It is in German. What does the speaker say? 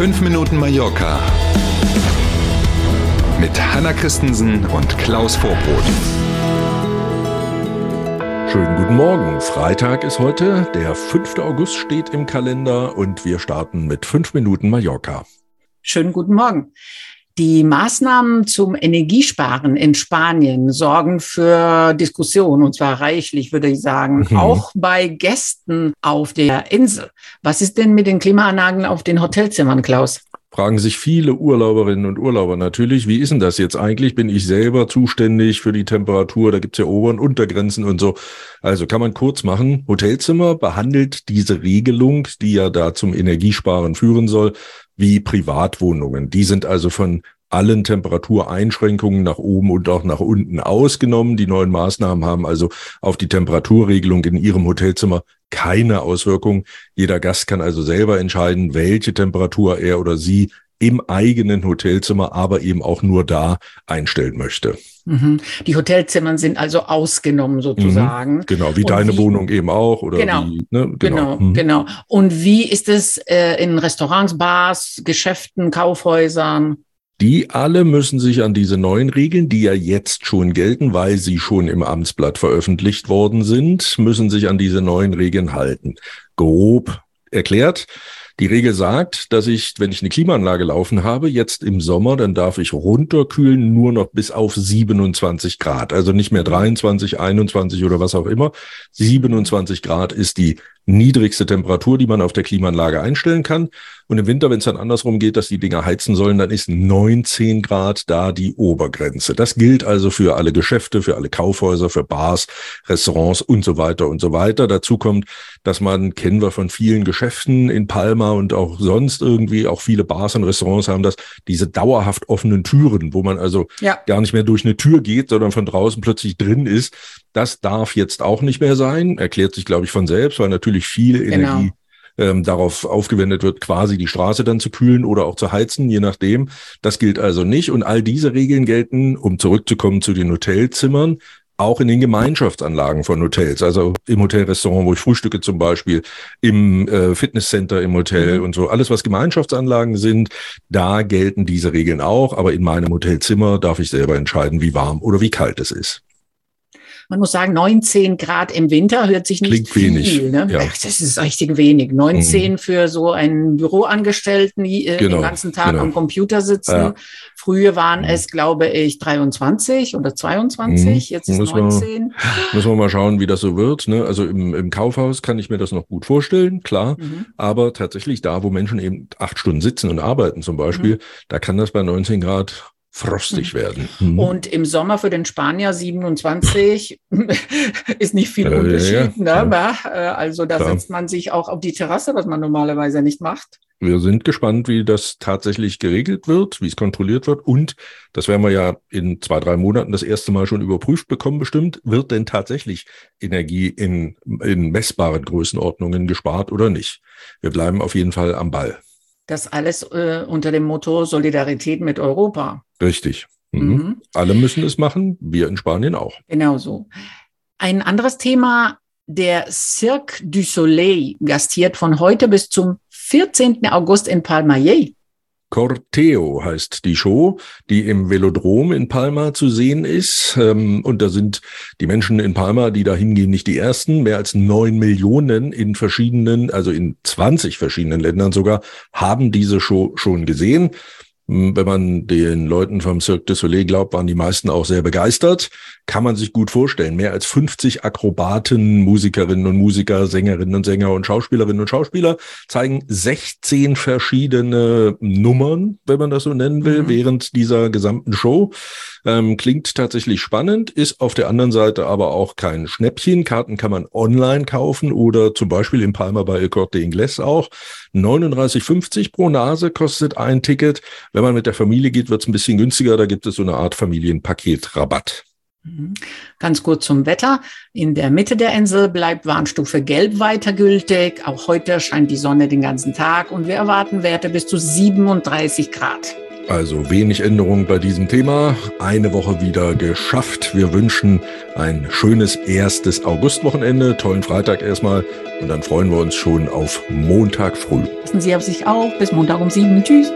5 Minuten Mallorca mit Hanna Christensen und Klaus Vorbrot. Schönen guten Morgen. Freitag ist heute, der 5. August steht im Kalender und wir starten mit 5 Minuten Mallorca. Schönen guten Morgen. Die Maßnahmen zum Energiesparen in Spanien sorgen für Diskussionen, und zwar reichlich, würde ich sagen, mhm. auch bei Gästen auf der Insel. Was ist denn mit den Klimaanlagen auf den Hotelzimmern, Klaus? fragen sich viele Urlauberinnen und Urlauber natürlich, wie ist denn das jetzt eigentlich? Bin ich selber zuständig für die Temperatur? Da gibt's ja Ober- und Untergrenzen und so. Also kann man kurz machen. Hotelzimmer behandelt diese Regelung, die ja da zum Energiesparen führen soll, wie Privatwohnungen. Die sind also von allen Temperatureinschränkungen nach oben und auch nach unten ausgenommen. Die neuen Maßnahmen haben also auf die Temperaturregelung in Ihrem Hotelzimmer keine Auswirkung. Jeder Gast kann also selber entscheiden, welche Temperatur er oder sie im eigenen Hotelzimmer, aber eben auch nur da einstellen möchte. Mhm. Die Hotelzimmern sind also ausgenommen sozusagen. Mhm, genau, wie Und deine wie, Wohnung eben auch oder genau, wie, ne? genau, genau, mhm. genau. Und wie ist es äh, in Restaurants, Bars, Geschäften, Kaufhäusern? Die alle müssen sich an diese neuen Regeln, die ja jetzt schon gelten, weil sie schon im Amtsblatt veröffentlicht worden sind, müssen sich an diese neuen Regeln halten. Grob erklärt, die Regel sagt, dass ich, wenn ich eine Klimaanlage laufen habe, jetzt im Sommer, dann darf ich runterkühlen nur noch bis auf 27 Grad. Also nicht mehr 23, 21 oder was auch immer. 27 Grad ist die niedrigste Temperatur, die man auf der Klimaanlage einstellen kann. Und im Winter, wenn es dann andersrum geht, dass die Dinger heizen sollen, dann ist 19 Grad da die Obergrenze. Das gilt also für alle Geschäfte, für alle Kaufhäuser, für Bars, Restaurants und so weiter und so weiter. Dazu kommt, dass man, kennen wir von vielen Geschäften in Palma und auch sonst irgendwie, auch viele Bars und Restaurants haben das, diese dauerhaft offenen Türen, wo man also ja. gar nicht mehr durch eine Tür geht, sondern von draußen plötzlich drin ist. Das darf jetzt auch nicht mehr sein, erklärt sich, glaube ich, von selbst, weil natürlich viel genau. Energie ähm, darauf aufgewendet wird, quasi die Straße dann zu kühlen oder auch zu heizen, je nachdem. Das gilt also nicht. Und all diese Regeln gelten, um zurückzukommen zu den Hotelzimmern, auch in den Gemeinschaftsanlagen von Hotels, also im Hotelrestaurant, wo ich frühstücke zum Beispiel, im äh, Fitnesscenter im Hotel mhm. und so. Alles, was Gemeinschaftsanlagen sind, da gelten diese Regeln auch. Aber in meinem Hotelzimmer darf ich selber entscheiden, wie warm oder wie kalt es ist. Man muss sagen, 19 Grad im Winter hört sich nicht Klingt viel. Wenig. Ne? Ja. Ach, das ist richtig wenig. 19 mhm. für so einen Büroangestellten, die äh, genau, den ganzen Tag genau. am Computer sitzen. Ja. Früher waren mhm. es, glaube ich, 23 oder 22. Mhm. Jetzt ist müssen 19. Wir, müssen wir mal schauen, wie das so wird. Ne? Also im, im Kaufhaus kann ich mir das noch gut vorstellen, klar. Mhm. Aber tatsächlich da, wo Menschen eben acht Stunden sitzen und arbeiten zum Beispiel, mhm. da kann das bei 19 Grad frostig mhm. werden. Mhm. Und im Sommer für den Spanier 27 ist nicht viel äh, Unterschied. Ja, ne? ja. Äh, also da Klar. setzt man sich auch auf die Terrasse, was man normalerweise nicht macht. Wir sind gespannt, wie das tatsächlich geregelt wird, wie es kontrolliert wird. Und das werden wir ja in zwei, drei Monaten das erste Mal schon überprüft bekommen, bestimmt. Wird denn tatsächlich Energie in, in messbaren Größenordnungen gespart oder nicht? Wir bleiben auf jeden Fall am Ball. Das alles äh, unter dem Motto Solidarität mit Europa. Richtig. Mhm. Mhm. Alle müssen es machen, wir in Spanien auch. Genau so. Ein anderes Thema, der Cirque du Soleil gastiert von heute bis zum 14. August in Palmayer. Corteo heißt die Show, die im Velodrom in Palma zu sehen ist. Ähm, und da sind die Menschen in Palma, die da hingehen, nicht die ersten. Mehr als neun Millionen in verschiedenen, also in 20 verschiedenen Ländern sogar, haben diese Show schon gesehen. Wenn man den Leuten vom Cirque du Soleil glaubt, waren die meisten auch sehr begeistert. Kann man sich gut vorstellen. Mehr als 50 Akrobaten, Musikerinnen und Musiker, Sängerinnen und Sänger und Schauspielerinnen und Schauspieler zeigen 16 verschiedene Nummern, wenn man das so nennen will, mhm. während dieser gesamten Show. Ähm, klingt tatsächlich spannend, ist auf der anderen Seite aber auch kein Schnäppchen. Karten kann man online kaufen oder zum Beispiel in Palma bei El Corte Inglés auch. 39,50 pro Nase kostet ein Ticket. Wenn man mit der Familie geht, wird es ein bisschen günstiger. Da gibt es so eine Art Familienpaketrabatt. Mhm. Ganz kurz zum Wetter. In der Mitte der Insel bleibt Warnstufe Gelb weiter gültig. Auch heute scheint die Sonne den ganzen Tag und wir erwarten Werte bis zu 37 Grad. Also wenig Änderung bei diesem Thema. Eine Woche wieder geschafft. Wir wünschen ein schönes erstes Augustwochenende, tollen Freitag erstmal und dann freuen wir uns schon auf Montag früh. Passen Sie auf sich auf. Bis Montag um sieben. Tschüss.